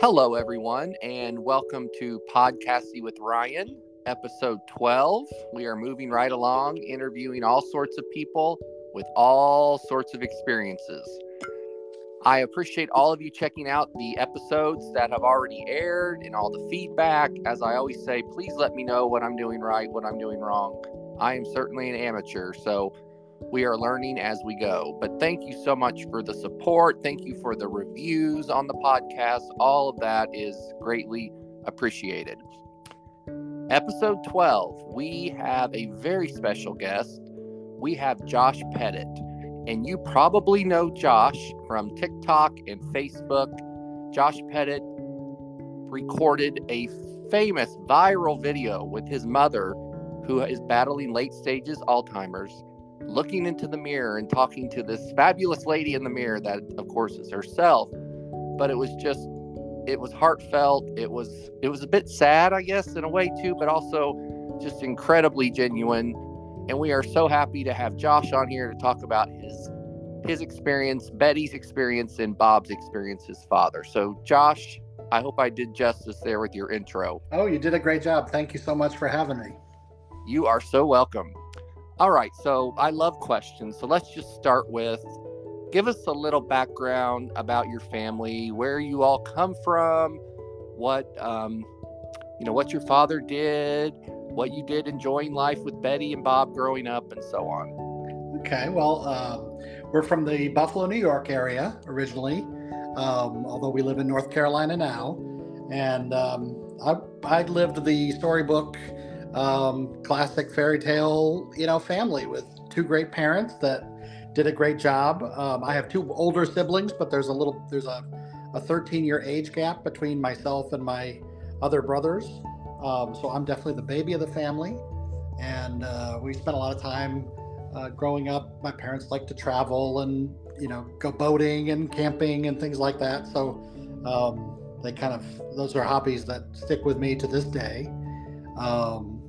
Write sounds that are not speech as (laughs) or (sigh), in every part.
Hello, everyone, and welcome to Podcasting with Ryan, episode 12. We are moving right along, interviewing all sorts of people with all sorts of experiences. I appreciate all of you checking out the episodes that have already aired and all the feedback. As I always say, please let me know what I'm doing right, what I'm doing wrong. I am certainly an amateur, so we are learning as we go. But thank you so much for the support. Thank you for the reviews on the podcast. All of that is greatly appreciated. Episode 12, we have a very special guest. We have Josh Pettit. And you probably know Josh from TikTok and Facebook. Josh Pettit recorded a famous viral video with his mother, who is battling late stages Alzheimer's looking into the mirror and talking to this fabulous lady in the mirror that of course is herself but it was just it was heartfelt it was it was a bit sad i guess in a way too but also just incredibly genuine. And we are so happy to have josh on here to talk about his his experience betty's experience and bob's experience his father. So josh i hope i did justice there with your intro. Oh you did a great job. Thank you so much for having me. You are so welcome all right, so I love questions. So let's just start with give us a little background about your family, where you all come from, what um, you know, what your father did, what you did enjoying life with Betty and Bob growing up, and so on. Okay, well, uh, we're from the Buffalo, New York area originally, um, although we live in North Carolina now, and um, I, I lived the storybook um, classic fairy tale, you know, family with two great parents that did a great job. Um, I have two older siblings, but there's a little there's a, a 13 year age gap between myself and my other brothers. Um, so I'm definitely the baby of the family, and uh, we spent a lot of time uh, growing up. My parents like to travel and you know go boating and camping and things like that. So um, they kind of those are hobbies that stick with me to this day. Um,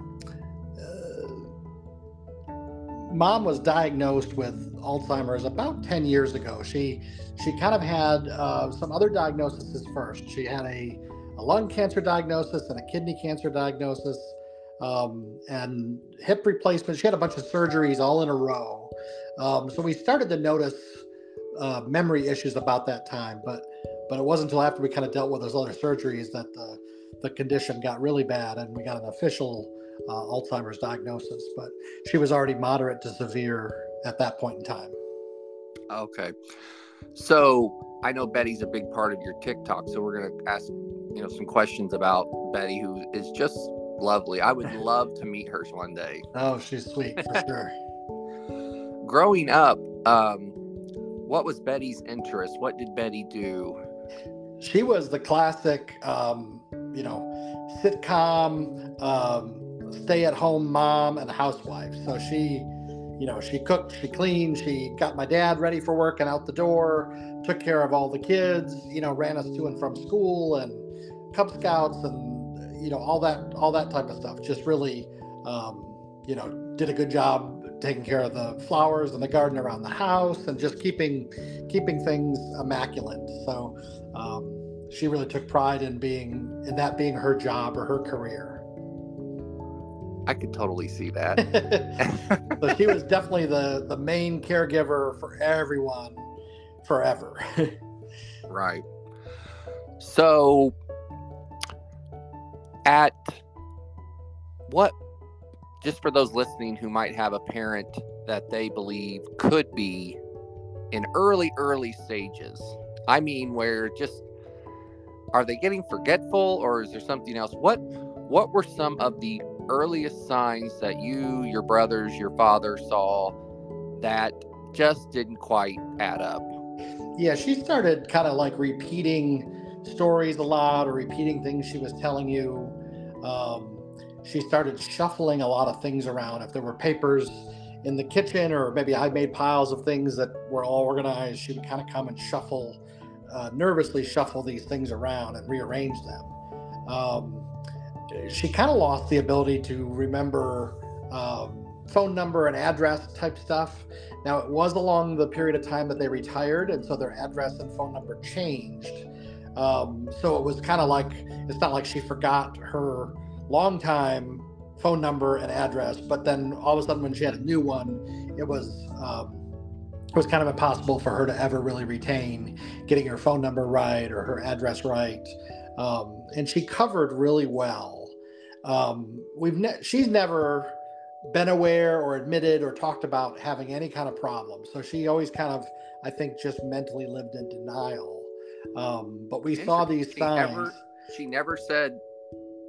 mom was diagnosed with Alzheimer's about 10 years ago. She she kind of had uh, some other diagnoses first. She had a, a, lung cancer diagnosis and a kidney cancer diagnosis um, and hip replacement. She had a bunch of surgeries all in a row. Um, so we started to notice uh, memory issues about that time, but but it wasn't until after we kind of dealt with those other surgeries that the the condition got really bad and we got an official uh, Alzheimer's diagnosis, but she was already moderate to severe at that point in time. Okay. So I know Betty's a big part of your TikTok, so we're going to ask, you know, some questions about Betty, who is just lovely. I would (laughs) love to meet her one day. Oh, she's sweet for (laughs) sure. Growing up, um, what was Betty's interest? What did Betty do? She was the classic, um, you know, sitcom, um, stay at home mom and housewife. So she, you know, she cooked, she cleaned, she got my dad ready for work and out the door, took care of all the kids, you know, ran us to and from school and Cub Scouts and, you know, all that, all that type of stuff. Just really, um, you know, did a good job taking care of the flowers and the garden around the house and just keeping, keeping things immaculate. So, um, she really took pride in being in that being her job or her career. I could totally see that. (laughs) but she was definitely the the main caregiver for everyone forever. (laughs) right. So at what just for those listening who might have a parent that they believe could be in early early stages. I mean where just are they getting forgetful or is there something else? What what were some of the earliest signs that you, your brothers, your father saw that just didn't quite add up? Yeah, she started kind of like repeating stories a lot or repeating things she was telling you. Um, she started shuffling a lot of things around. If there were papers in the kitchen, or maybe I made piles of things that were all organized, she would kind of come and shuffle, uh, nervously shuffle these things around and rearrange them. Um, she kind of lost the ability to remember um, phone number and address type stuff. Now, it was along the period of time that they retired, and so their address and phone number changed. Um, so it was kind of like it's not like she forgot her longtime phone number and address, but then all of a sudden when she had a new one, it was um, it was kind of impossible for her to ever really retain getting her phone number right or her address right. Um, and she covered really well. Um, we've ne- she's never been aware or admitted or talked about having any kind of problem. So she always kind of, I think, just mentally lived in denial. Um, but we saw these she signs. Never, she never said,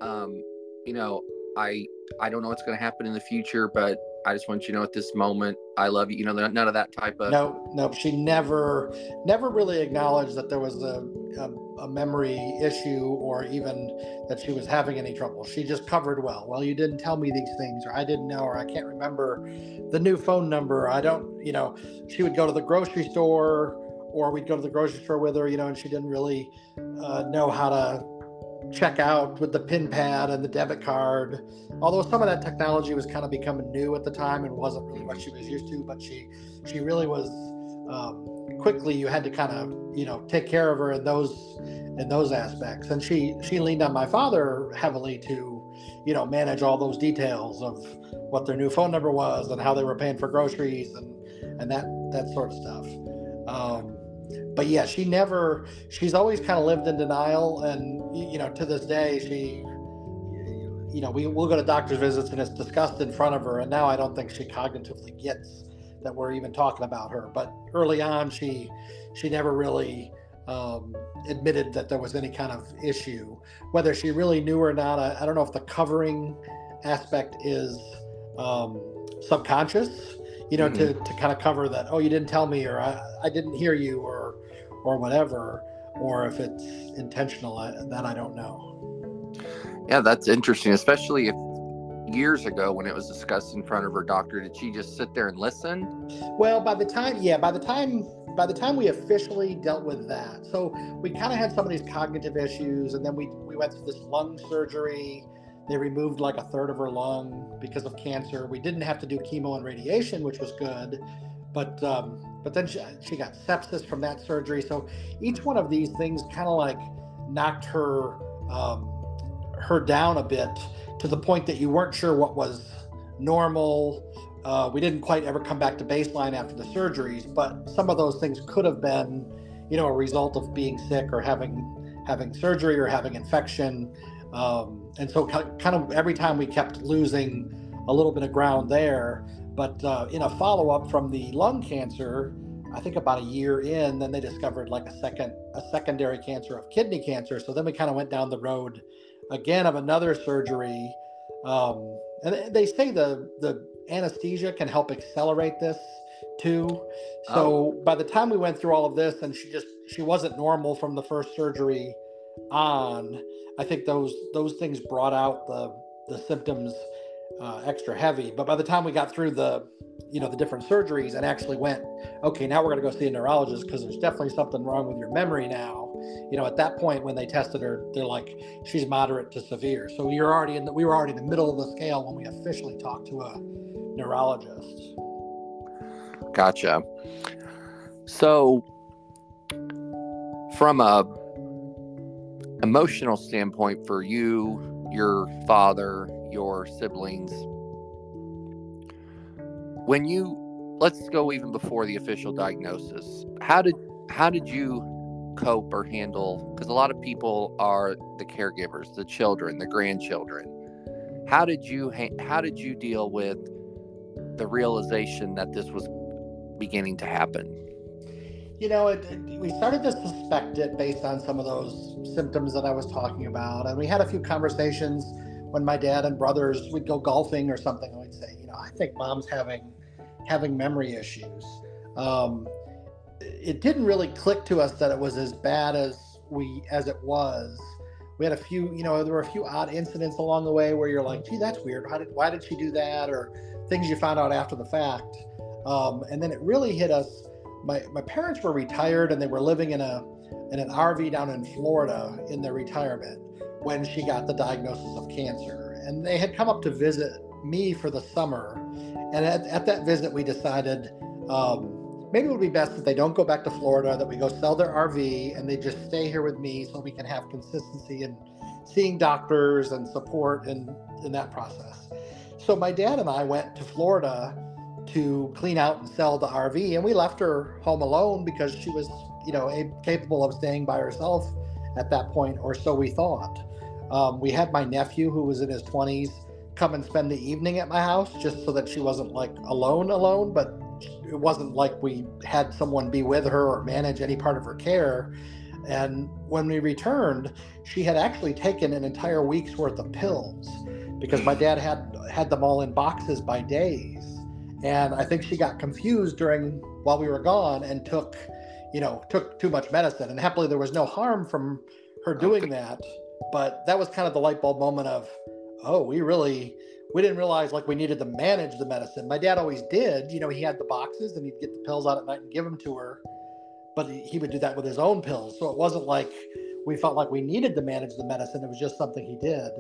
um, you know, I I don't know what's going to happen in the future, but I just want you to know at this moment, I love you. You know, none of that type of. No, no, she never, never really acknowledged that there was a, a, a, memory issue or even that she was having any trouble. She just covered well. Well, you didn't tell me these things, or I didn't know, or I can't remember the new phone number. I don't, you know, she would go to the grocery store or we'd go to the grocery store with her, you know, and she didn't really uh, know how to check out with the pin pad and the debit card. Although some of that technology was kind of becoming new at the time and wasn't really what she was used to, but she she really was um, quickly. You had to kind of you know take care of her in those in those aspects, and she she leaned on my father heavily to you know manage all those details of what their new phone number was and how they were paying for groceries and and that that sort of stuff. Um, but yeah, she never. She's always kind of lived in denial, and you know, to this day, she. You know, we will go to doctor's visits and it's discussed in front of her, and now I don't think she cognitively gets that we're even talking about her. But early on, she she never really um, admitted that there was any kind of issue. Whether she really knew or not, I, I don't know if the covering aspect is um, subconscious you know, mm-hmm. to, to kind of cover that, oh, you didn't tell me, or I, I didn't hear you, or, or whatever, or if it's intentional, I, that I don't know. Yeah, that's interesting, especially if years ago when it was discussed in front of her doctor, did she just sit there and listen? Well, by the time, yeah, by the time, by the time we officially dealt with that, so we kind of had some of these cognitive issues, and then we we went through this lung surgery they removed like a third of her lung because of cancer. We didn't have to do chemo and radiation, which was good, but um, but then she, she got sepsis from that surgery. So each one of these things kind of like knocked her um, her down a bit to the point that you weren't sure what was normal. Uh, we didn't quite ever come back to baseline after the surgeries, but some of those things could have been, you know, a result of being sick or having having surgery or having infection. Um, and so kind of every time we kept losing a little bit of ground there. But uh, in a follow up from the lung cancer, I think about a year in, then they discovered like a second a secondary cancer of kidney cancer. So then we kind of went down the road again of another surgery. Um, and they say the the anesthesia can help accelerate this too. So oh. by the time we went through all of this, and she just she wasn't normal from the first surgery on, I think those those things brought out the the symptoms uh, extra heavy. But by the time we got through the you know the different surgeries and actually went, okay, now we're going to go see a neurologist because there's definitely something wrong with your memory now. You know, at that point when they tested her, they're like, she's moderate to severe. So you're already in the, we were already in the middle of the scale when we officially talked to a neurologist. Gotcha. So, from a emotional standpoint for you, your father, your siblings, when you let's go even before the official diagnosis, how did how did you cope or handle because a lot of people are the caregivers, the children, the grandchildren. How did you how did you deal with the realization that this was beginning to happen? You know, it, it, we started to suspect it based on some of those symptoms that I was talking about. And we had a few conversations when my dad and brothers would go golfing or something. And we'd say, you know, I think mom's having having memory issues. Um, it didn't really click to us that it was as bad as we as it was. We had a few, you know, there were a few odd incidents along the way where you're like, gee, that's weird. How did why did she do that? Or things you found out after the fact. Um, and then it really hit us my, my parents were retired and they were living in a in an RV down in Florida in their retirement when she got the diagnosis of cancer. And they had come up to visit me for the summer. And at, at that visit, we decided um, maybe it would be best that they don't go back to Florida, that we go sell their RV and they just stay here with me so we can have consistency in seeing doctors and support in, in that process. So my dad and I went to Florida to clean out and sell the RV, and we left her home alone because she was, you know, capable of staying by herself at that point, or so we thought. Um, we had my nephew, who was in his 20s, come and spend the evening at my house just so that she wasn't like alone, alone, but it wasn't like we had someone be with her or manage any part of her care. And when we returned, she had actually taken an entire week's worth of pills because my dad had had them all in boxes by days. And I think she got confused during while we were gone and took, you know, took too much medicine. And happily there was no harm from her doing okay. that. But that was kind of the light bulb moment of, oh, we really we didn't realize like we needed to manage the medicine. My dad always did. You know, he had the boxes and he'd get the pills out at night and give them to her, but he would do that with his own pills. So it wasn't like we felt like we needed to manage the medicine. It was just something he did.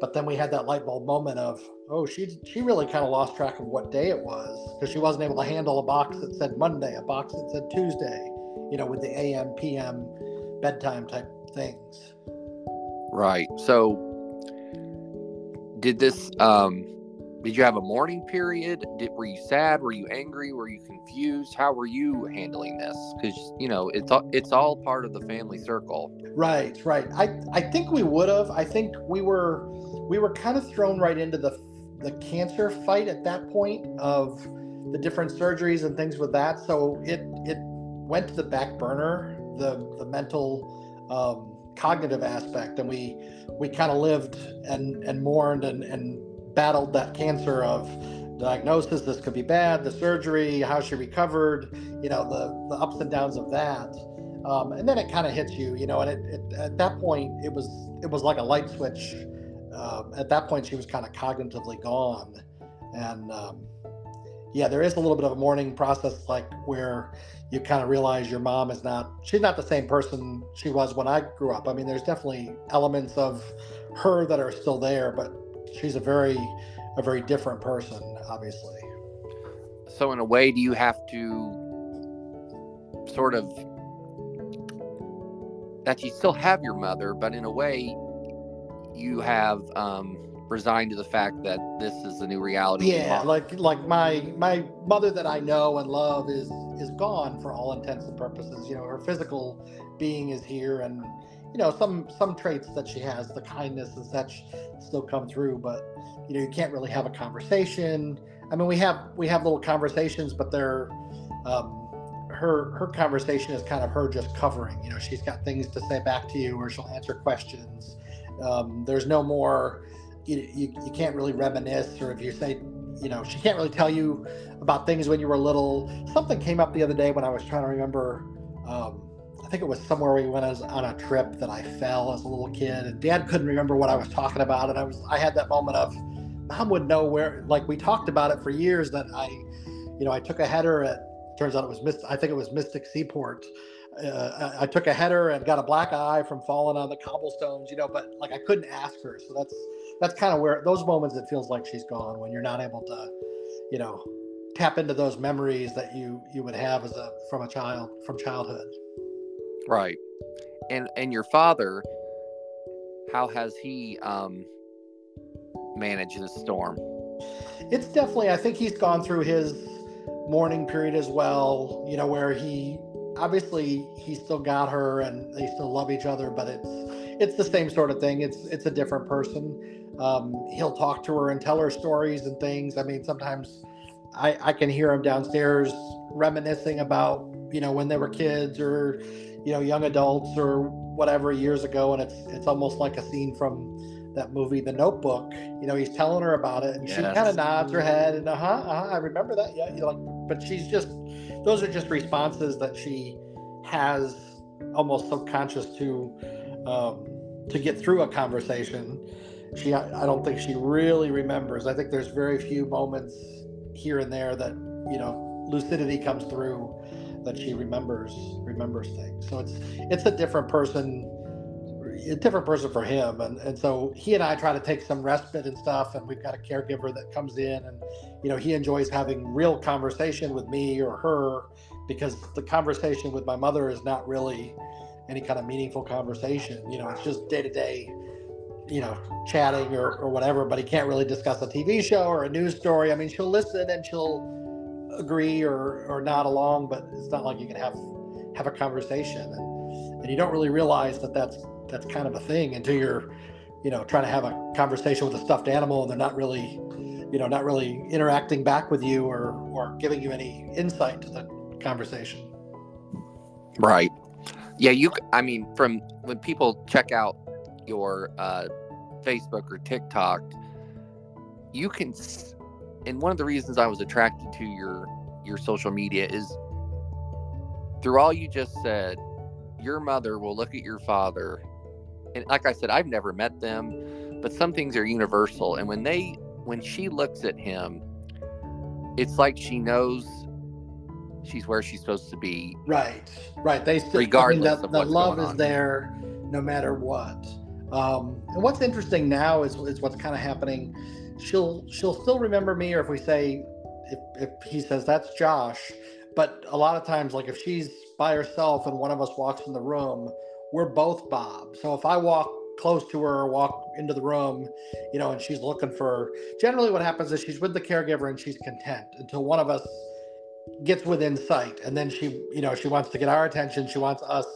But then we had that light bulb moment of, oh, she she really kind of lost track of what day it was because she wasn't able to handle a box that said Monday, a box that said Tuesday, you know, with the AM, PM, bedtime type things. Right. So did this um did you have a mourning period? Did, were you sad? Were you angry? Were you confused? How were you handling this? Because you know it's all it's all part of the family circle. Right right. I i think we would have i think we were we were kind of thrown right into the the cancer fight at that point of the different surgeries and things with that. So it it went to the back burner the the mental um cognitive aspect. And we we kind of lived and and mourned and and battled that cancer of diagnosis this could be bad the surgery how she recovered you know the the ups and downs of that. Um, and then it kind of hits you you know and it, it, at that point it was it was like a light switch uh, at that point she was kind of cognitively gone and um, yeah there is a little bit of a mourning process like where you kind of realize your mom is not she's not the same person she was when I grew up. I mean, there's definitely elements of her that are still there, but she's a very a very different person, obviously. So in a way, do you have to sort of that you still have your mother, but in a way you have um resigned to the fact that this is the new reality. Yeah, like like my my mother that I know and love is is gone for all intents and purposes. You know, her physical being is here, and you know some some traits that she has, the kindness and such, still come through. But you know, you can't really have a conversation. I mean, we have we have little conversations, but they're um, her her conversation is kind of her just covering. You know, she's got things to say back to you, or she'll answer questions. Um, there's no more you, you, you can't really reminisce or if you say you know she can't really tell you about things when you were little. Something came up the other day when i was trying to remember um, i think it was somewhere we went as, on a trip that i fell as a little kid and dad couldn't remember what i was talking about and i was i had that moment of mom would know where like we talked about it for years that i you know i took a header at turns out it was mist i think it was mystic seaport uh, I, I took a header and got a black eye from falling on the cobblestones, you know, but like I couldn't ask her. So that's that's kind of where those moments it feels like she's gone when you're not able to, you know, tap into those memories that you you would have as a from a child from childhood. Right. And and your father, how has he um managed this storm? It's definitely I think he's gone through his mourning period as well, you know, where he obviously he still got her and they still love each other, but it's it's the same sort of thing. It's it's a different person. Um, he'll talk to her and tell her stories and things. I mean, sometimes I, I can hear him downstairs reminiscing about you know when they were kids or you know young adults or whatever years ago, and it's it's almost like a scene from that movie, The Notebook. You know, he's telling her about it, and yes. she kind of nods her head and uh huh, uh-huh, I remember that. Yeah, you know, like, but she's just those are just responses that she has almost subconscious to um, to get through a conversation she I don't think she really remembers. I think there's very few moments here and there that you know lucidity comes through that she remembers remembers things. So it's it's a different person a different person for him and and so he and I try to take some respite and stuff and we've got a caregiver that comes in and you know he enjoys having real conversation with me or her because the conversation with my mother is not really any kind of meaningful conversation. You know, it's just day to day, you know, chatting or, or whatever, but he can't really discuss a TV show or a news story. I mean, she'll listen and she'll agree or, or nod along, but it's not like you can have have a conversation. And, and you don't really realize that that's that's kind of a thing until you're, you know, trying to have a conversation with a stuffed animal and they're not really, you know, not really interacting back with you or or giving you any insight to the conversation. Right. Yeah, you. I mean, from when people check out your uh, Facebook or TikTok, you can. And one of the reasons I was attracted to your your social media is through all you just said. Your mother will look at your father, and like I said, I've never met them, but some things are universal. And when they, when she looks at him, it's like she knows she's where she's supposed to be. Right, right. They still, regardless I mean, the, the love is there no matter what. Um, and what's interesting now is is what's kind of happening. She'll she'll still remember me, or if we say if if he says that's Josh, but a lot of times, like if she's by herself and one of us walks in the room, we're both Bob. So if I walk close to her walk into the room, you know, and she's looking for generally what happens is she's with the caregiver and she's content until one of us gets within sight. And then she you know she wants to get our attention. She wants us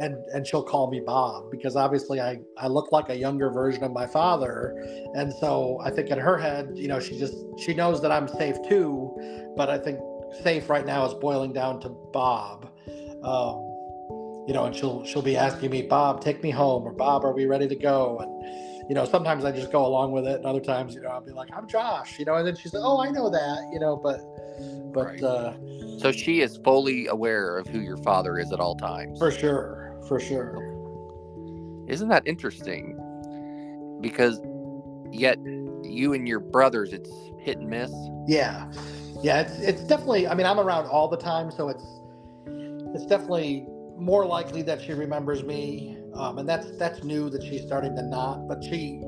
and and she'll call me bob because obviously i i look like a younger version of my father. And so i think in her head you know she just she knows that i'm safe too but i think safe right now is boiling down to bob. Um you know and she'll she'll be asking me bob take me home or bob are we ready to go and you know sometimes i just go along with it and other times you know i'll be like i'm josh you know and then she's like oh i know that you know but but Right. uh So she is fully aware of who your father is at all times. For sure, for sure. Isn't that interesting? Because yet you and your brothers, it's hit and miss. Yeah, yeah. It's it's definitely. I mean, I'm around all the time, so it's it's definitely more likely that she remembers me, um, and that's that's new that she's starting to not. But she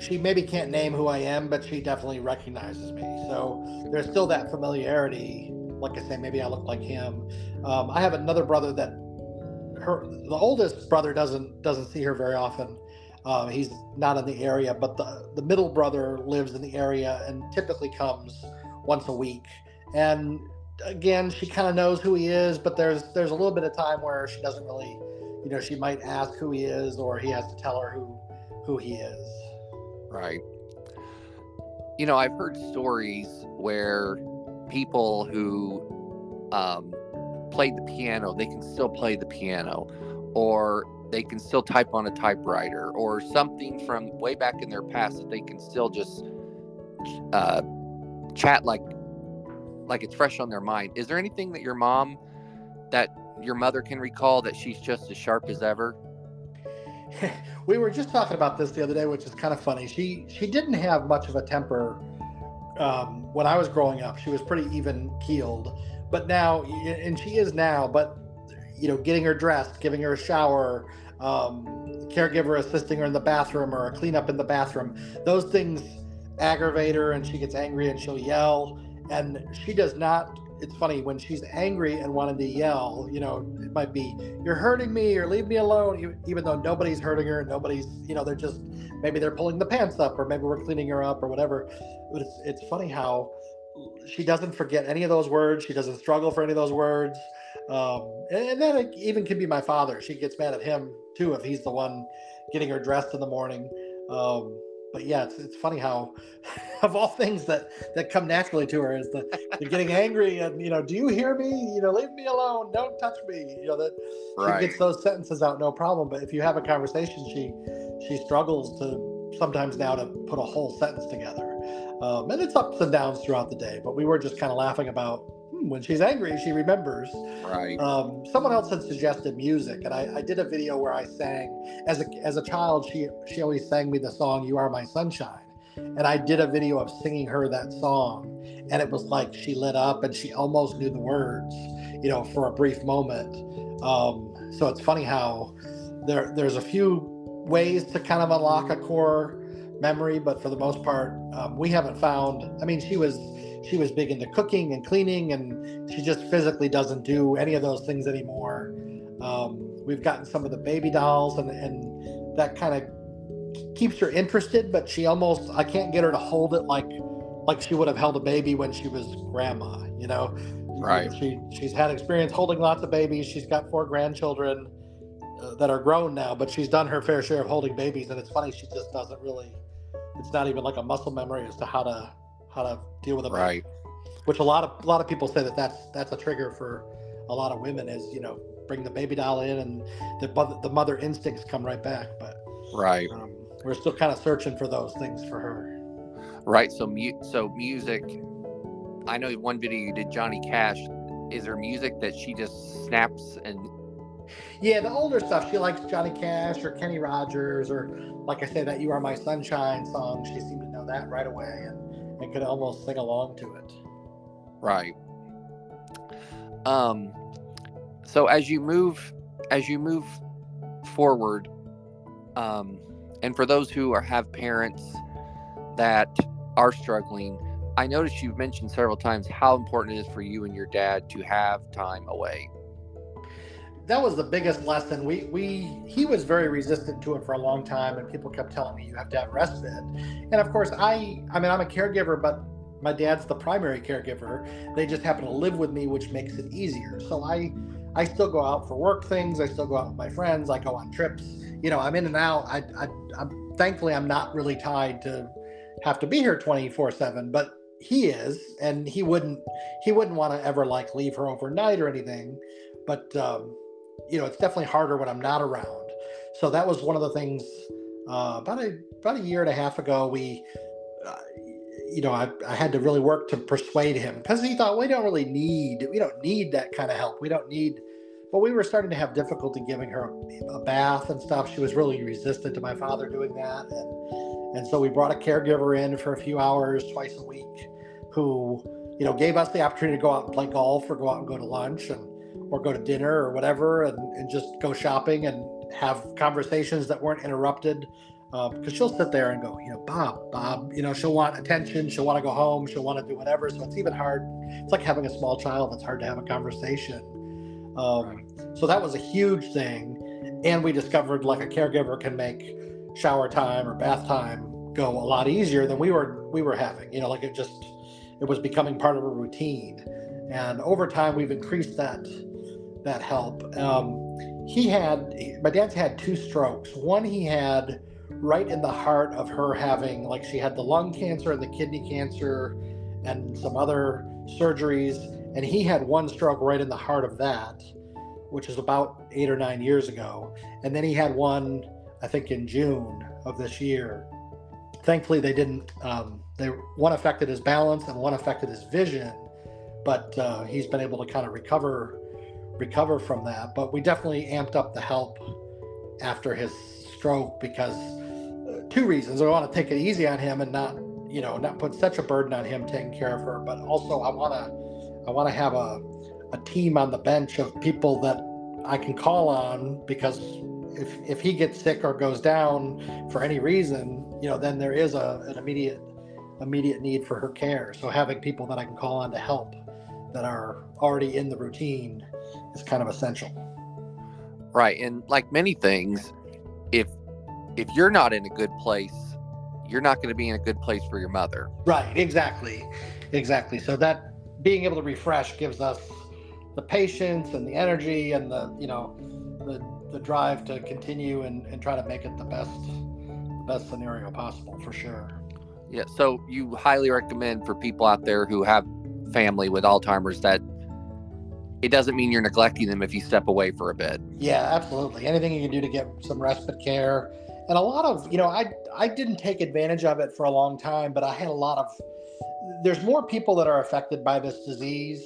she maybe can't name who I am, but she definitely recognizes me. So there's still that familiarity. Like I say, maybe I look like him. Um, I have another brother that her the oldest brother doesn't doesn't see her very often. Um, he's not in the area, but the the middle brother lives in the area and typically comes once a week. And again, she kind of knows who he is, but there's there's a little bit of time where she doesn't really, you know, she might ask who he is, or he has to tell her who who he is. Right. You know, I've heard stories where people who um, played the piano, they can still play the piano, or they can still type on a typewriter, or something from way back in their past that they can still just uh, chat like like it's fresh on their mind. Is there anything that your mom, that your mother can recall that she's just as sharp as ever? (laughs) we were just talking about this the other day, which is kind of funny. She she didn't have much of a temper um, when I was growing up. She was pretty even keeled, but now, and she is now. But you know, getting her dressed, giving her a shower, um, caregiver assisting her in the bathroom, or a cleanup in the bathroom, those things aggravate her, and she gets angry and she'll yell. And she does not it's funny when she's angry and wanting to yell you know it might be you're hurting me or leave me alone even though nobody's hurting her nobody's you know they're just maybe they're pulling the pants up or maybe we're cleaning her up or whatever. But it's, it's funny how she doesn't forget any of those words she doesn't struggle for any of those words um, and, it even can be my father she gets mad at him too if he's the one getting her dressed in the morning um, but yeah, it's, it's funny how, (laughs) of all things that that come naturally to her, is the, the getting (laughs) angry and you know, do you hear me? You know, leave me alone, don't touch me. You know that she gets those sentences out no problem. But if you have a conversation, she she struggles to sometimes now to put a whole sentence together, um, and it's ups and downs throughout the day. But we were just kind of laughing about when she's angry, she remembers. Right. Um, someone else had suggested music, and I, I did a video where I sang as a as a child. She she always sang me the song "You Are My Sunshine," and I did a video of singing her that song, and it was like she lit up and she almost knew the words, you know, for a brief moment. Um, so it's funny how there there's a few ways to kind of unlock a core memory, but for the most part, um, we haven't found. I mean, she was she was big into cooking and cleaning, and she just physically doesn't do any of those things anymore. Um, we've gotten some of the baby dolls, and, and that kind of keeps her interested, but she almost I can't get her to hold it like like she would have held a baby when she was grandma, you know. Right. She she's had experience holding lots of babies. She's got four grandchildren uh, that are grown now, but she's done her fair share of holding babies, and it's funny she just doesn't really. It's not even like a muscle memory as to how to how to deal with a baby. Right. Which a lot of a lot of people say that that's that's a trigger for a lot of women is you know bring the baby doll in and the the mother instincts come right back, but Right. um, we're still kind of searching for those things for her. Right. So mu- so music. I know one video you did Johnny Cash. Is there music that she just snaps and Yeah, the older stuff she likes Johnny Cash or Kenny Rogers or like I said, that "You Are My Sunshine" song. She seemed to know that right away and, and could almost sing along to it. right? Um. So as you move, as you move forward, um, and for those who are have parents that are struggling, I noticed you've mentioned several times how important it is for you and your dad to have time away. That was the biggest lesson. We we he was very resistant to it for a long time, and people kept telling me you have to have respite. And of course, I I mean I'm a caregiver, but my dad's the primary caregiver. They just happen to live with me, which makes it easier. So I I still go out for work things. I still go out with my friends. I go on trips. You know, I'm in and out. I, I I'm thankfully I'm not really tied to have to be here 24 seven, but he is, and he wouldn't he wouldn't want to ever like leave her overnight or anything. But um, you know, it's definitely harder when I'm not around. So that was one of the things. Uh, about a about a year and a half ago, we, uh, you know, I, I had to really work to persuade him because he thought we don't really need we don't need that kind of help. We don't need. But we were starting to have difficulty giving her a bath and stuff. She was really resistant to my father doing that, and and so we brought a caregiver in for a few hours twice a week, who you know gave us the opportunity to go out and play golf or go out and go to lunch and or go to dinner or whatever and, and just go shopping and have conversations that weren't interrupted because she'll sit there and go you know bob bob you know she'll want attention she'll want to go home she'll want to do whatever so it's even hard it's like having a small child it's hard to have a conversation. Um, so that was a huge thing and we discovered like a caregiver can make shower time or bath time go a lot easier than we were we were having you know like it just it was becoming part of a routine. And over time we've increased that that help. Um, he had my dad's had two strokes. One he had right in the heart of her having like she had the lung cancer and the kidney cancer and some other surgeries and he had one stroke right in the heart of that which is about eight or nine years ago. And then he had one i think in june of this year. Thankfully they didn't um, they one affected his balance and one affected his vision but uh, he's been able to kind of recover recover from that but we definitely amped up the help after his stroke because uh, two reasons. I want to take it easy on him and not you know not put such a burden on him taking care of her but also i want to i want to have a, a team on the bench of people that i can call on because if if he gets sick or goes down for any reason you know then there is a, an immediate immediate need for her care. So having people that i can call on to help that are already in the routine is kind of essential Right. And like many things, if if you're not in a good place, you're not going to be in a good place for your mother. Right, exactly. Exactly. So that being able to refresh gives us the patience and the energy and the, you know, the the drive to continue and, and try to make it the best the best scenario possible for sure. Yeah. So you highly recommend for people out there who have family with Alzheimer's that it doesn't mean you're neglecting them if you step away for a bit. Yeah, absolutely. Anything you can do to get some respite care. And a lot of, you know, I I didn't take advantage of it for a long time, but I had a lot of there's more people that are affected by this disease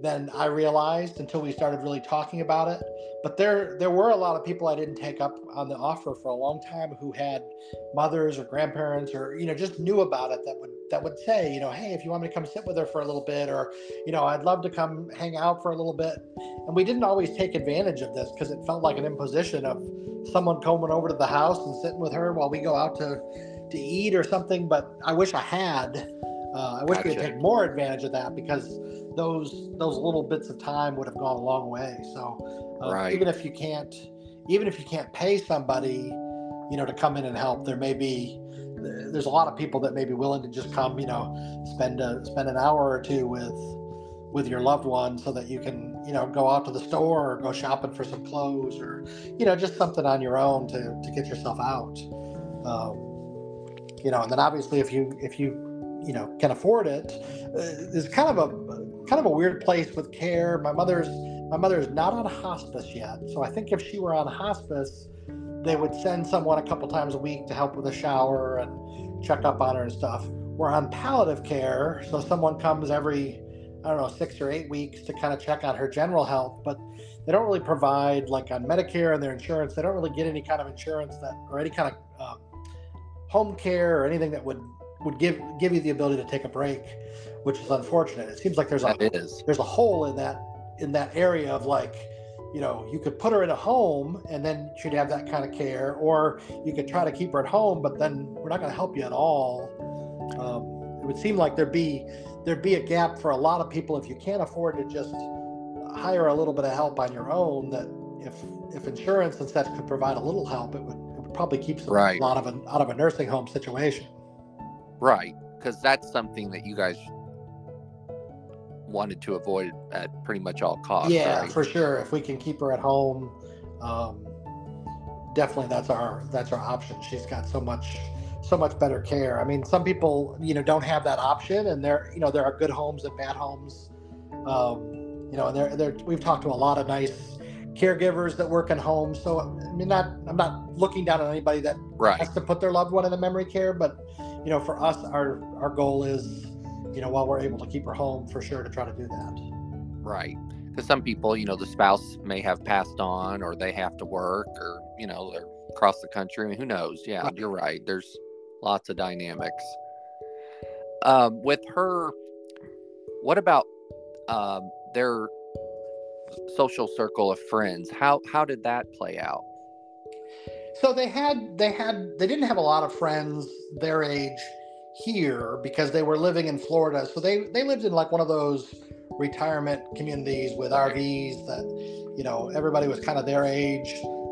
than I realized until we started really talking about it. But there there were a lot of people I didn't take up on the offer for a long time who had mothers or grandparents or you know just knew about it that would that would say, you know, hey, if you want me to come sit with her for a little bit or you know, I'd love to come hang out for a little bit. And we didn't always take advantage of this because it felt like an imposition of someone coming over to the house and sitting with her while we go out to to eat or something, but I wish I had Uh, I wish we Gotcha. had taken more advantage of that because those those little bits of time would have gone a long way. So uh, Right. even if you can't, even if you can't pay somebody, you know, to come in and help, there may be there's a lot of people that may be willing to just come, you know, spend a, spend an hour or two with with your loved one so that you can, you know, go out to the store or go shopping for some clothes or, you know, just something on your own to, to get yourself out. Um, you know, and then obviously if you if you you know can afford it, uh, there's kind of a kind of a weird place with care. My mother's my mother's not on hospice yet, so I think if she were on hospice, they would send someone a couple times a week to help with a shower and check up on her and stuff. We're on palliative care, so someone comes every I don't know six or eight weeks to kind of check on her general health, but they don't really provide like on Medicare and their insurance. They don't really get any kind of insurance that or any kind of um, home care or anything that would would give give you the ability to take a break, which is unfortunate. It seems like there's a there's a hole in that in that area of like you know you could put her in a home and then she'd have that kind of care or you could try to keep her at home but then we're not going to help you at all um, it would seem like there'd be there'd be a gap for a lot of people if you can't afford to just hire a little bit of help on your own that if if insurance instead could provide a little help it would it would probably keep some, Right. a lot of an, out of a nursing home situation Right. Because that's something that you guys wanted to avoid at pretty much all costs. yeah right? for sure if we can keep her at home um, definitely that's our that's our option she's got so much so much better care i mean some people you know don't have that option and there you know there are good homes and bad homes um, you know and there there we've talked to a lot of nice caregivers that work in homes so i mean not i'm not looking down on anybody that right. has to put their loved one in the memory care but you know for us our our goal is you know while we're able to keep her home for sure to try to do that Right. Because some people, you know, the spouse may have passed on or they have to work or, you know, they're across the country. I mean, who knows? Yeah, Right. you're right. There's lots of dynamics. Um, with her, what about um, their social circle of friends? How how did that play out? So they had they had they didn't have a lot of friends their age here because they were living in Florida. So they they lived in like one of those retirement communities with RVs that you know everybody was kind of their age.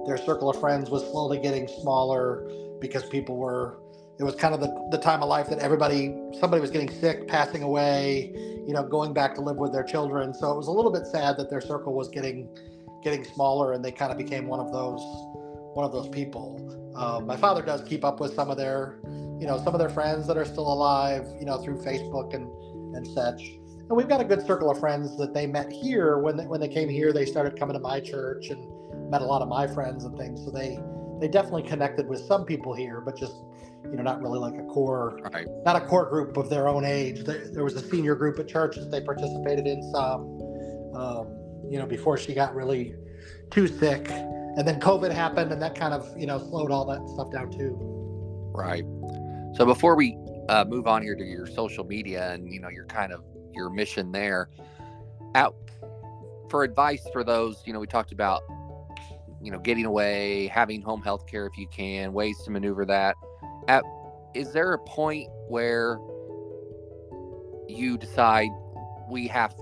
Their circle of friends was slowly getting smaller because people were it was kind of the, the time of life that everybody somebody was getting sick, passing away, you know, going back to live with their children. So it was a little bit sad that their circle was getting getting smaller and they kind of became one of those one of those people. Uh, my father does keep up with some of their, you know, some of their friends that are still alive, you know, through Facebook and and such. And we've got a good circle of friends that they met here when they, when they came here. They started coming to my church and met a lot of my friends and things. So they they definitely connected with some people here, but just you know, not really like a core, Right. not a core group of their own age. There, there was a senior group at church that they participated in some, um, you know, before she got really too sick and then COVID happened, and that kind of you know slowed all that stuff down too. Right. So before we uh, move on here to your social media and you know your kind of your mission there, out for advice for those you know we talked about you know getting away, having home health care if you can, ways to maneuver that. At is there a point where you decide we have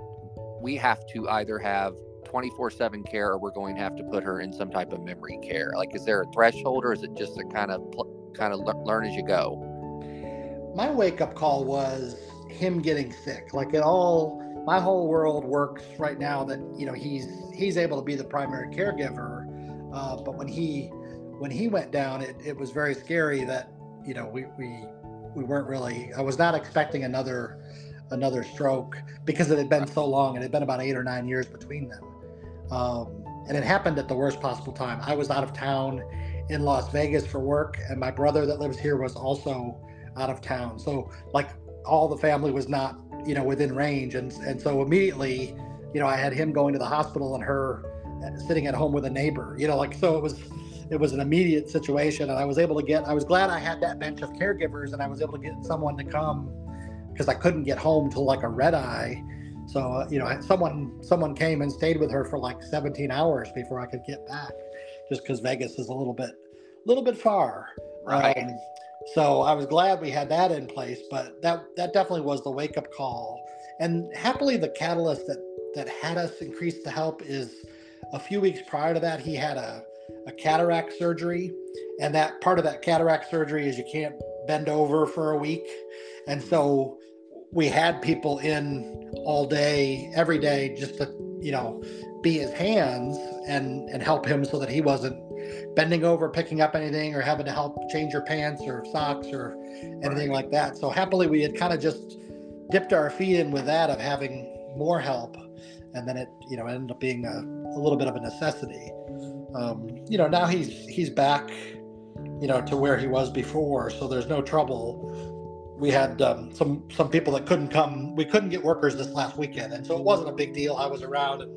we have to either have 24/7 care or we're going to have to put her in some type of memory care? Like is there a threshold or is it just a kind of kind of le- learn as you go? My wake up call was him getting sick. Like it all, my whole world works right now that you know he's he's able to be the primary caregiver. Uh, but when he when he went down, it, it was very scary that you know we we we weren't really. I was not expecting another another stroke because it had been so long. It had been about eight or nine years between them, um, and it happened at the worst possible time. I was out of town in Las Vegas for work, and my brother that lives here was also out of town. So like all the family was not you know within range, and and so immediately you know I had him going to the hospital and her uh, sitting at home with a neighbor. You know like so it was it was an immediate situation and i was able to get i was glad i had that bench of caregivers and i was able to get someone to come because i couldn't get home till like a red eye so uh, you know someone someone came and stayed with her for like 17 hours before i could get back just because vegas is a little bit a little bit far Right. Um, So I was glad we had that in place, but that that definitely was the wake up call. And happily, the catalyst that that had us increase the help is a few weeks prior to that, he had a, a cataract surgery, and that part of that cataract surgery is you can't bend over for a week, and so we had people in all day, every day, just to you know be his hands and and help him so that he wasn't bending over, picking up anything, or having to help change your pants or socks or anything like that. So happily, we had kind of just dipped our feet in with that of having more help, and then it you know ended up being a, a little bit of a necessity. Um, you know now he's he's back, you know, to where he was before, so there's no trouble we had um, some some people that couldn't come. We couldn't get workers this last weekend, and so it wasn't a big deal. I was around, and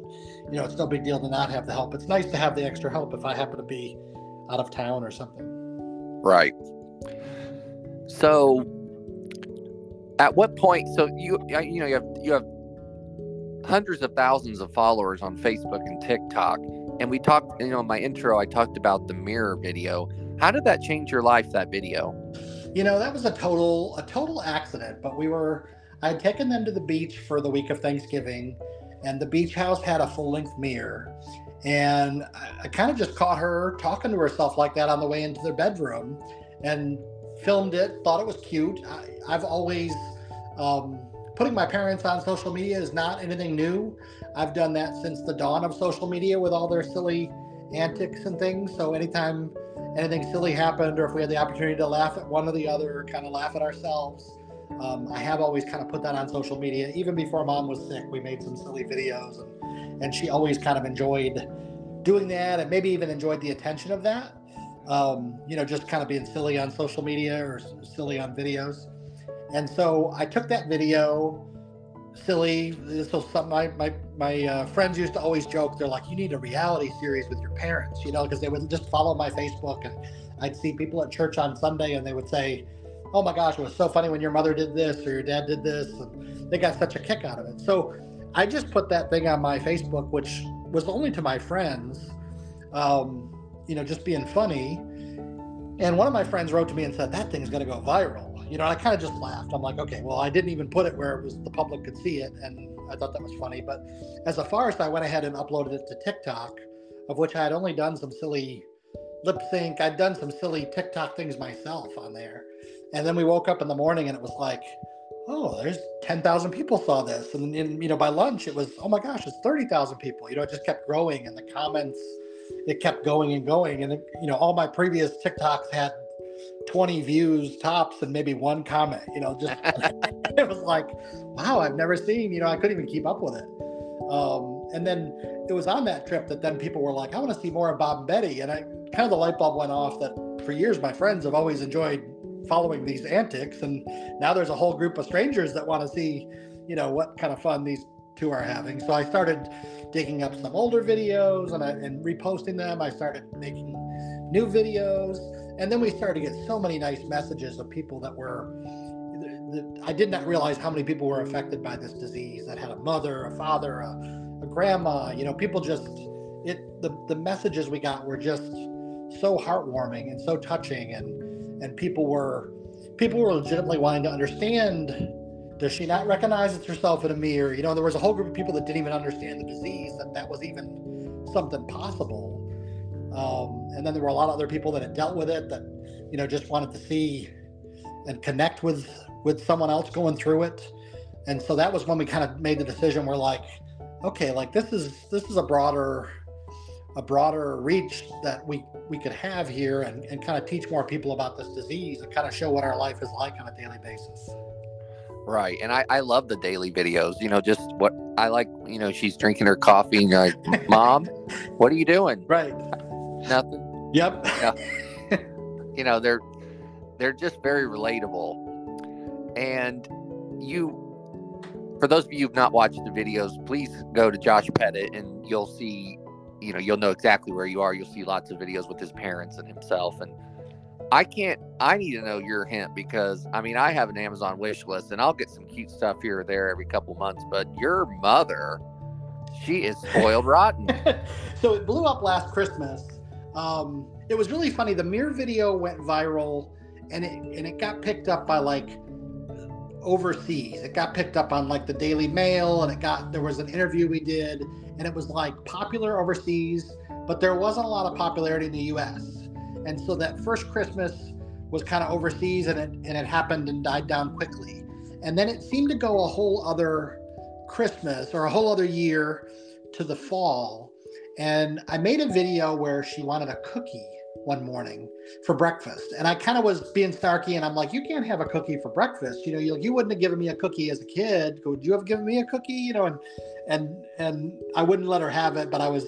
you know, it's no big deal to not have the help. It's nice to have the extra help if I happen to be out of town or something. Right. So, at what point? So you you know you have you have hundreds of thousands of followers on Facebook and TikTok, and we talked. You know, in my intro, I talked about the mirror video. How did that change your life? That video. You know, that was a total a total accident. But we were I had taken them to the beach for the week of Thanksgiving, and the beach house had a full length mirror. And I, I kind of just caught her talking to herself like that on the way into their bedroom, and filmed it. Thought it was cute. I, I've always um, putting my parents on social media is not anything new. I've done that since the dawn of social media with all their silly antics and things. So anytime anything silly happened or if we had the opportunity to laugh at one or the other or kind of laugh at ourselves, um, I have always kind of put that on social media. Even before mom was sick, we made some silly videos and, and she always kind of enjoyed doing that and maybe even enjoyed the attention of that. Um, you know, just kind of being silly on social media or silly on videos. And so I took that video silly. This was something my my my uh, friends used to always joke. They're like, "You need a reality series with your parents," you know, because they would just follow my Facebook, and I'd see people at church on Sunday, and they would say, "Oh my gosh, it was so funny when your mother did this or your dad did this," and they got such a kick out of it. So I just put that thing on my Facebook, which was only to my friends, um, you know, just being funny. And one of my friends wrote to me and said, "That thing's going to go viral." You know, I kind of just laughed. I'm like, okay, well, I didn't even put it where it was the public could see it, and I thought that was funny. But as a farce, I went ahead and uploaded it to TikTok, of which I had only done some silly lip sync. I'd done some silly TikTok things myself on there, and then we woke up in the morning and it was like, oh, there's 10,000 people saw this, and, and you know, by lunch it was, oh my gosh, it's 30,000 people. You know, it just kept growing, and the comments, it kept going and going, and you know, all my previous TikToks had 20 views tops and maybe one comment you know just (laughs) (laughs) it was like wow i've never seen you know i couldn't even keep up with it. Um, and then it was on that trip that then people were like i want to see more of bob and betty and i kind of the light bulb went off that for years my friends have always enjoyed following these antics and now there's a whole group of strangers that want to see you know what kind of fun these two are having. So i started digging up some older videos and, I, and reposting them. I started making new videos and then we started to get so many nice messages of people that were I did not realize how many people were affected by this disease that had a mother, a father, a, a grandma. You know, people just it the the messages we got were just so heartwarming and so touching, and and people were people were legitimately wanting to understand. Does she not recognize herself in a mirror? You know, there was a whole group of people that didn't even understand the disease that that was even something possible um, and then there were a lot of other people that had dealt with it that, you know, just wanted to see and connect with with someone else going through it. And so that was when we kind of made the decision. We're like, okay, like this is this is a broader a broader reach that we we could have here and, and kind of teach more people about this disease and kind of show what our life is like on a daily basis. Right. And I, I love the daily videos, you know, just what I like, you know, she's drinking her coffee and you're like, Mom, what are you doing? (laughs) Right nothing. Yep. Yeah. (laughs) you know, they're they're just very relatable. And you for those of you who've not watched the videos, please go to Josh Pettit and you'll see, you know, you'll know exactly where you are. You'll see lots of videos with his parents and himself. And I can't, I need to know your hint because I mean, I have an Amazon wish list and I'll get some cute stuff here or there every couple months, but your mother, she is spoiled rotten. (laughs) so it blew up last Christmas um, it was really funny. The mirror video went viral and it and it got picked up by like overseas. It got picked up on like the Daily Mail, and it got there was an interview we did, and it was like popular overseas, but there wasn't a lot of popularity in the U.S. And so that first Christmas was kind of overseas, and it and it happened and died down quickly. And then it seemed to go a whole other Christmas or a whole other year to the fall. And I made a video where she wanted a cookie one morning for breakfast. And I kind of was being snarky and I'm like, you can't have a cookie for breakfast. You know, you, you wouldn't have given me a cookie as a kid. Would you have given me a cookie? You know, and and and I wouldn't let her have it, but I was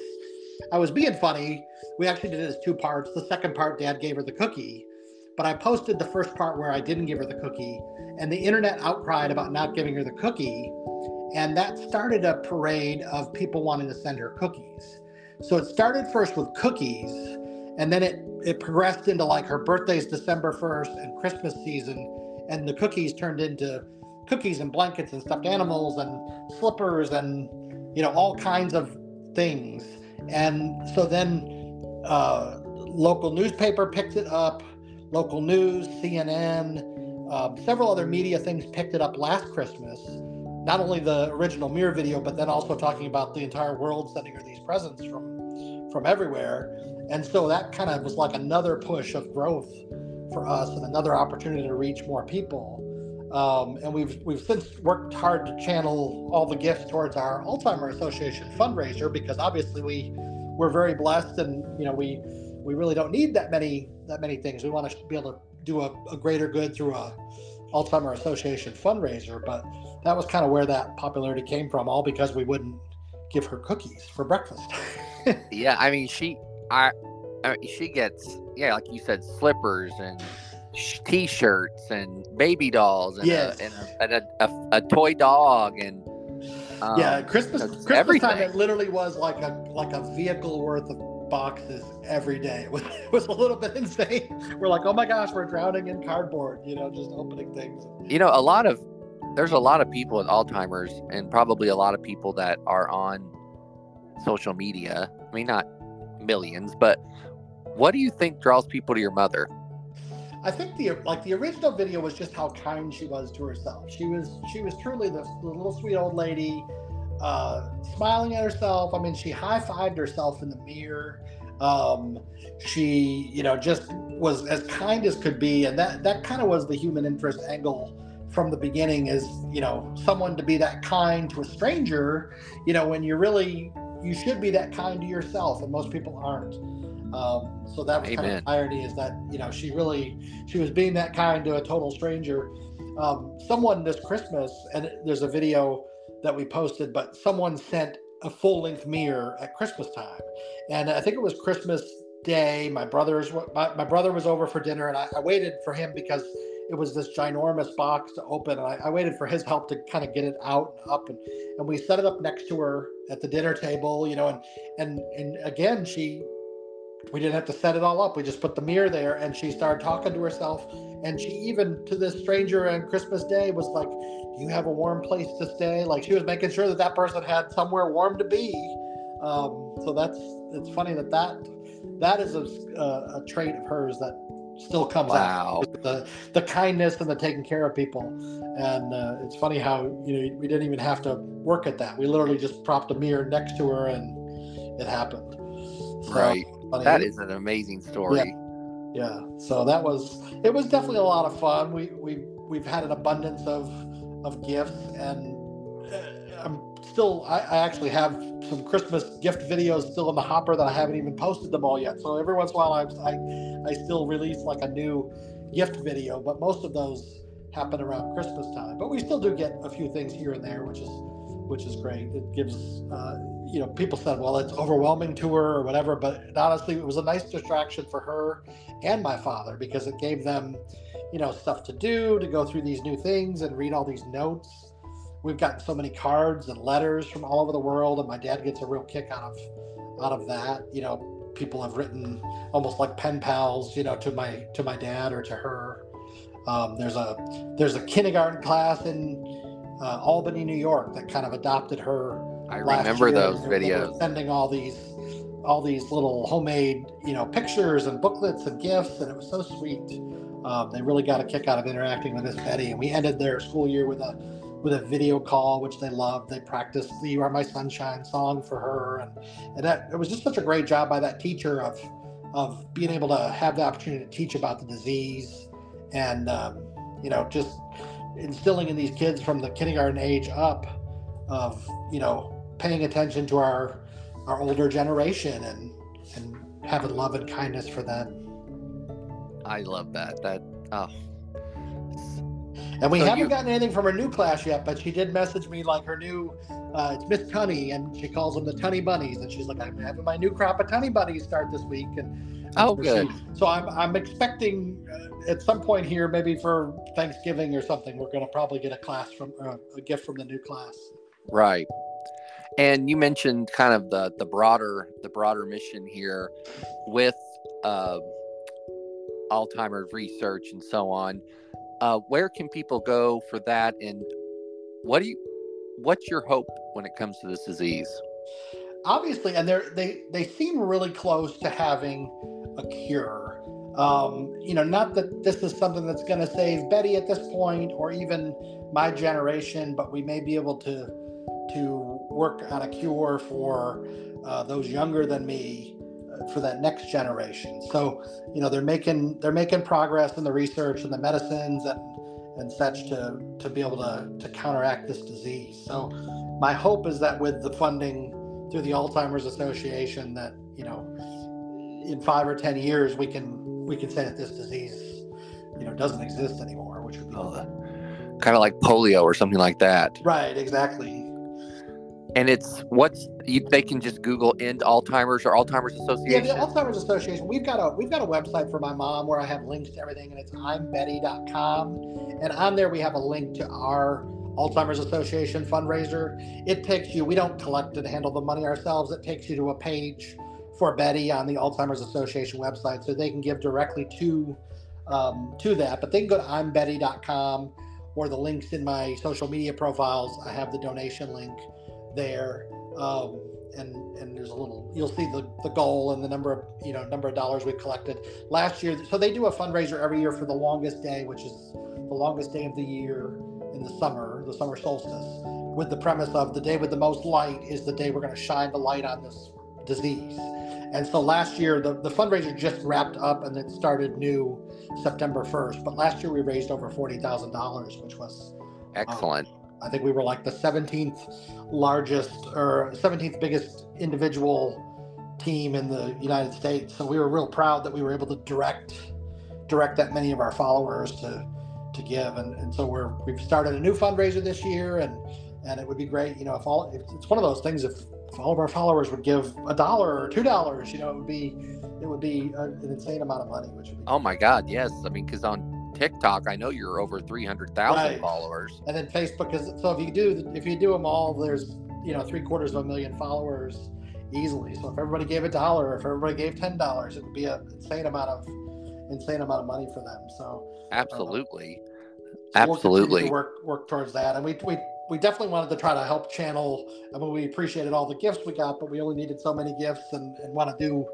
I was being funny. We actually did it as two parts. The second part, dad gave her the cookie. But I posted the first part where I didn't give her the cookie, and the internet outcried about not giving her the cookie. And that started a parade of people wanting to send her cookies. So it started first with cookies, and then it it progressed into like her birthday's December 1st and Christmas season, and the cookies turned into cookies and blankets and stuffed animals and slippers and you know all kinds of things. And so then uh, local newspaper picked it up, local news, CNN, um, several other media things picked it up last Christmas. Not only the original mirror video, but then also talking about the entire world sending her these presents from from everywhere. And so that kind of was like another push of growth for us and another opportunity to reach more people. Um, and we've we've since worked hard to channel all the gifts towards our Alzheimer Association fundraiser because obviously we we're very blessed and you know we we really don't need that many that many things. We want to be able to do a, a greater good through a Alzheimer Association fundraiser, but that was kind of where that popularity came from, all because we wouldn't give her cookies for breakfast. (laughs) yeah, I mean, she, I, I mean, she gets, yeah, like you said, slippers and t-shirts and baby dolls and, Yes. a, and, a, and a, a, a toy dog and um, yeah, Christmas Christmas time it literally was like a like a vehicle worth of boxes every day. (laughs) It was, it was a little bit (laughs) insane. We're like, oh my gosh, we're drowning in cardboard, you know, just opening things. you know, a lot of there's a lot of people with Alzheimer's and probably a lot of people that are on social media. I mean, not millions, but what do you think draws people to your mother? I think the like the original video was just how kind she was to herself. She was she was truly the, little sweet old lady, uh, smiling at herself. I mean, she high fived herself in the mirror. Um, she you know just was as kind as could be, and that that kind of was the human interest angle from the beginning. Is you know someone to be that kind to a stranger. You know when you're really you should be that kind to yourself, and most people aren't. Um, so that was kind of the irony is that you know she really she was being that kind to a total stranger. Um, someone this Christmas, and there's a video that we posted, but someone sent a full length mirror at Christmas time, and I think it was Christmas Day. My brother's my, my brother was over for dinner, and I, I waited for him because it was this ginormous box to open, and I, I waited for his help to kind of get it out and up, and, and we set it up next to her at the dinner table, you know, and and and again she we didn't have to set it all up. We just put the mirror there and she started talking to herself. And she even to this stranger on Christmas Day was like, Do you have a warm place to stay? Like she was making sure that that person had somewhere warm to be. Um, so that's it's funny that that that is a, a, a trait of hers that still comes Wow. out the the kindness and the taking care of people and uh, it's funny how you know we didn't even have to work at that we literally just propped a mirror next to her and it happened So, Right. funny. That is an amazing story. yeah yeah. so that was it was definitely a lot of fun we we we've had an abundance of of gifts and still I, I actually have some christmas gift videos still in the hopper that i haven't even posted them all yet. So every once in a while i i, I still release like a new gift video but most of those happen around christmas time. But we still do get a few things here and there which is which is great. It gives uh, you know people said well it's overwhelming to her or whatever but honestly it was a nice distraction for her and my father because it gave them you know stuff to do to go through these new things and read all these notes we've gotten so many cards and letters from all over the world and my dad gets a real kick out of out of that you know people have written almost like pen pals you know to my to my dad or to her um, there's a there's a kindergarten class in uh, albany new york that kind of adopted her I remember those videos. Sending all these, all these little homemade, you know, pictures and booklets and gifts, and it was so sweet. Um, they really got a kick out of interacting with Miss Betty, and we ended their school year with a with a video call, which they loved. They practiced the "You Are My Sunshine" song for her, and and that, it was just such a great job by that teacher of of being able to have the opportunity to teach about the disease, and um, you know just instilling in these kids from the kindergarten age up of you know paying attention to our our older generation and and having love and kindness for them. I love that. That oh. And we So haven't you- gotten anything from her new class yet, but she did message me like her new, uh, it's Miss Tunny, and she calls them the Tunny Bunnies, and she's like, I'm having my new crop of Tunny Bunnies start this week, and Oh, so- good. So I'm I'm expecting uh, at some point here, maybe for Thanksgiving or something, we're going to probably get a class from uh, a gift from the new class. Right. And you mentioned kind of the the broader the broader mission here with uh, Alzheimer's research and so on. Uh, where can people go for that? And what do you what's your hope when it comes to this disease? obviously, and they're they they seem really close to having a cure. Um, you know, not that this is something that's going to save Betty at this point, or even my generation, but we may be able to to work on a cure for uh, those younger than me for that next generation. So, you know, they're making they're making progress in the research and the medicines and and such to to be able to to counteract this disease. So, my hope is that with the funding through the Alzheimer's Association, that you know, in five or ten years, we can we can say that this disease, you know, doesn't exist anymore, which would be Oh, kind of like polio or something like that. right, exactly. And it's what's you, they can just Google end Alzheimer's or Alzheimer's Association. Yeah, the Alzheimer's Association. We've got a we've got a website for my mom where I have links to everything, and it's i'mbetty.com. And on there we have a link to our Alzheimer's Association fundraiser. It takes you. We don't collect and handle the money ourselves. It takes you to a page for Betty on the Alzheimer's Association website, so they can give directly to um, to that. But they can go to i'mbetty.com or the links in my social media profiles. I have the donation link there. Um, and and there's a little you'll see the the goal and the number of you know number of dollars we collected last year so they do a fundraiser every year for the longest day which is the longest day of the year in the summer the summer solstice with the premise of the day with the most light is the day we're going to shine the light on this disease and so last year the, the fundraiser just wrapped up and it started new september 1st but last year we raised over $40000 which was Excellent. I think we were like the 17th largest or 17th biggest individual team in the United States. So we were real proud that we were able to direct direct that many of our followers to to give. And, and so we're we've started a new fundraiser this year, and and it would be great, you know, if all if it's one of those things if, if all of our followers would give a dollar or two dollars, you know, it would be it would be a, an insane amount of money, which would be Oh my God, yes. I mean, because on TikTok, I know you're over three hundred thousand Right. followers. and then Facebook is so if you do if you do them all, there's you know three quarters of a million followers easily. So if everybody gave a dollar, if everybody gave ten dollars, it would be an insane amount of insane amount of money for them. So, Absolutely. so we'll Absolutely. work work towards that, and we we. We definitely wanted to try to help channel. I mean, we appreciated all the gifts we got, but we only needed so many gifts, and, and want to do,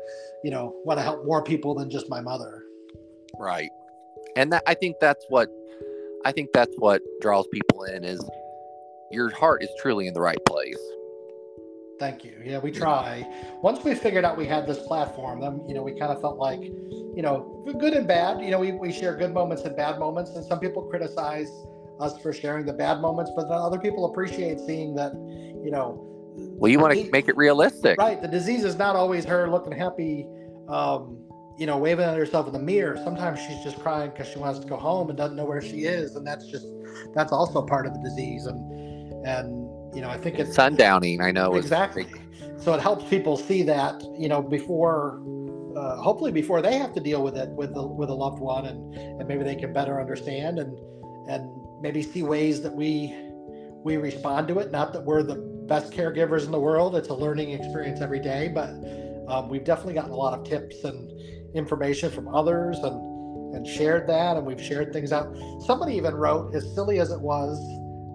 you know, want to help more people than just my mother. Right. And that I think that's what I think that's what draws people in is your heart is truly in the right place. Thank you. Yeah, we try. Once we figured out we had this platform, then you know we kind of felt like, you know, good and bad. You know, we, we share good moments and bad moments, and some people criticize us for sharing the bad moments, but then other people appreciate seeing that, you know. Well, you want to make it realistic. right. The disease is not always her looking happy, um, you know, waving at herself in the mirror. Sometimes she's just crying because she wants to go home and doesn't know where she is, and that's just that's also part of the disease. And and you know, I think it's Sundowning, I know. exactly so it helps people see that you know before uh, hopefully before they have to deal with it with a, with a loved one and and maybe they can better understand and and maybe see ways that we we respond to it not that we're the best caregivers in the world it's a learning experience every day but um, we've definitely gotten a lot of tips and information from others and and shared that and we've shared things out. Somebody even wrote as silly as it was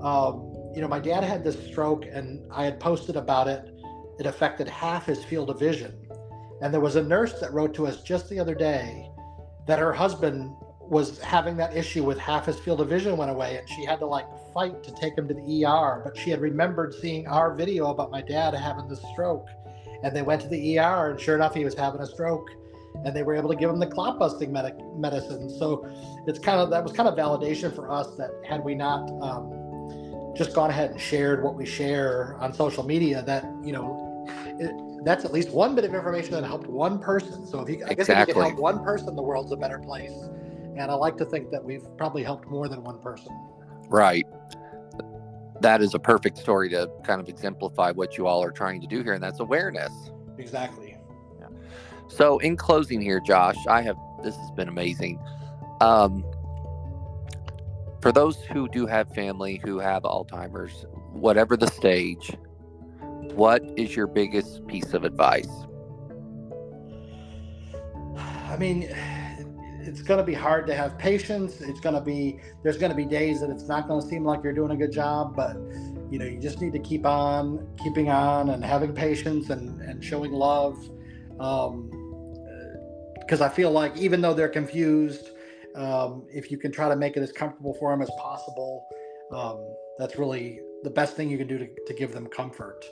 um, you know my dad had this stroke and i had posted about it. It affected half his field of vision. And there was a nurse that wrote to us just the other day that her husband was having that issue with half his field of vision went away and she had to like fight to take him to the ER but she had remembered seeing our video about my dad having the stroke. And they went to the ER and sure enough he was having a stroke and they were able to give him the clot busting medic- medicine so it's kind of that was kind of validation for us that had we not um, just gone ahead and shared what we share on social media that you know it, that's at least one bit of information that helped one person so if you i guess if you can help one person the world's a better place and I like to think that we've probably helped more than one person. Right. That is a perfect story to kind of exemplify what you all are trying to do here, and that's awareness. Exactly. So, in closing here, Josh, I have this has been amazing. Um, for those who do have family who have Alzheimer's, whatever the stage, what is your biggest piece of advice? I mean, it's going to be hard to have patience. It's going to be there's going to be days that it's not going to seem like you're doing a good job, but you know you just need to keep on keeping on and having patience and and showing love. Because I feel like even though they're confused, um, if you can try to make it as comfortable for them as possible, um, that's really the best thing you can do to, to give them comfort.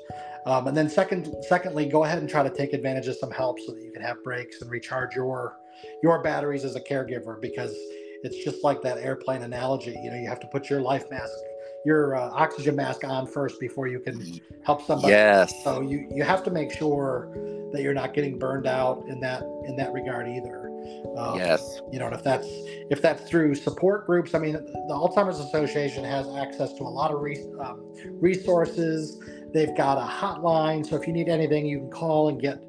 Um, and then second, secondly, go ahead and try to take advantage of some help so that you can have breaks and recharge your your batteries as a caregiver because it's just like that airplane analogy. You know, you have to put your life mask, your uh, oxygen mask on first before you can help somebody. Yes. So you you have to make sure that you're not getting burned out in that in that regard either. Um, yes. You know, if that's if that's through support groups, I mean, the Alzheimer's Association has access to a lot of re- um, resources They've got a hotline, so if you need anything, you can call and get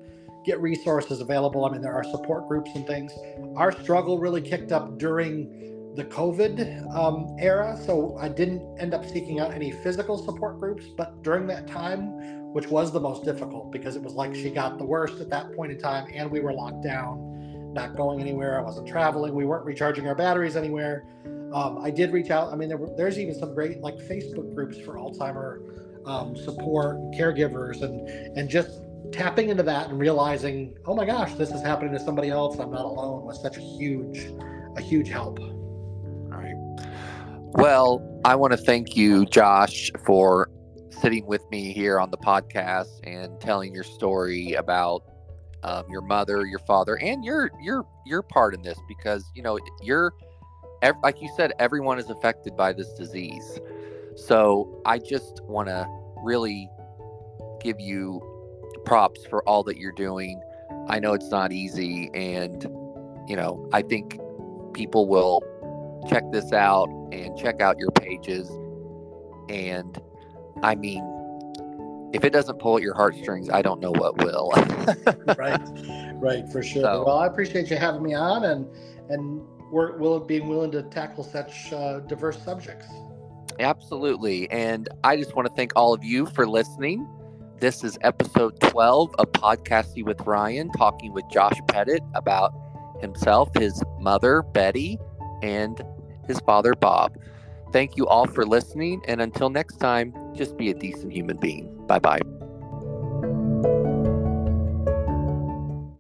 get resources available. I mean, there are support groups and things. Our struggle really kicked up during the COVID um, era, so I didn't end up seeking out any physical support groups. But during that time, which was the most difficult because it was like she got the worst at that point in time, and we were locked down, not going anywhere. I wasn't traveling. We weren't recharging our batteries anywhere. Um, I did reach out. I mean, there were, there's even some great like Facebook groups for Alzheimer um, support caregivers and and just tapping into that and realizing oh my gosh this is happening to somebody else i'm not alone was such a huge a huge help well i want to thank you josh for sitting with me here on the podcast and telling your story about um, your mother your father and your your your part in this because you know you're like you said everyone is affected by this disease so I just want to really give you props for all that you're doing. I know it's not easy, and you know, I think people will check this out and check out your pages. And I mean, if it doesn't pull at your heartstrings, I don't know what will. (laughs) right, right, for sure. So, well, I appreciate you having me on, and and we're will being willing to tackle such uh, diverse subjects. Absolutely. And I just want to thank all of you for listening. This is episode 12 of Podcasting with Ryan, talking with Josh Pettit about himself, his mother, Betty, and his father, Bob. Thank you all for listening. And until next time, just be a decent human being. Bye bye.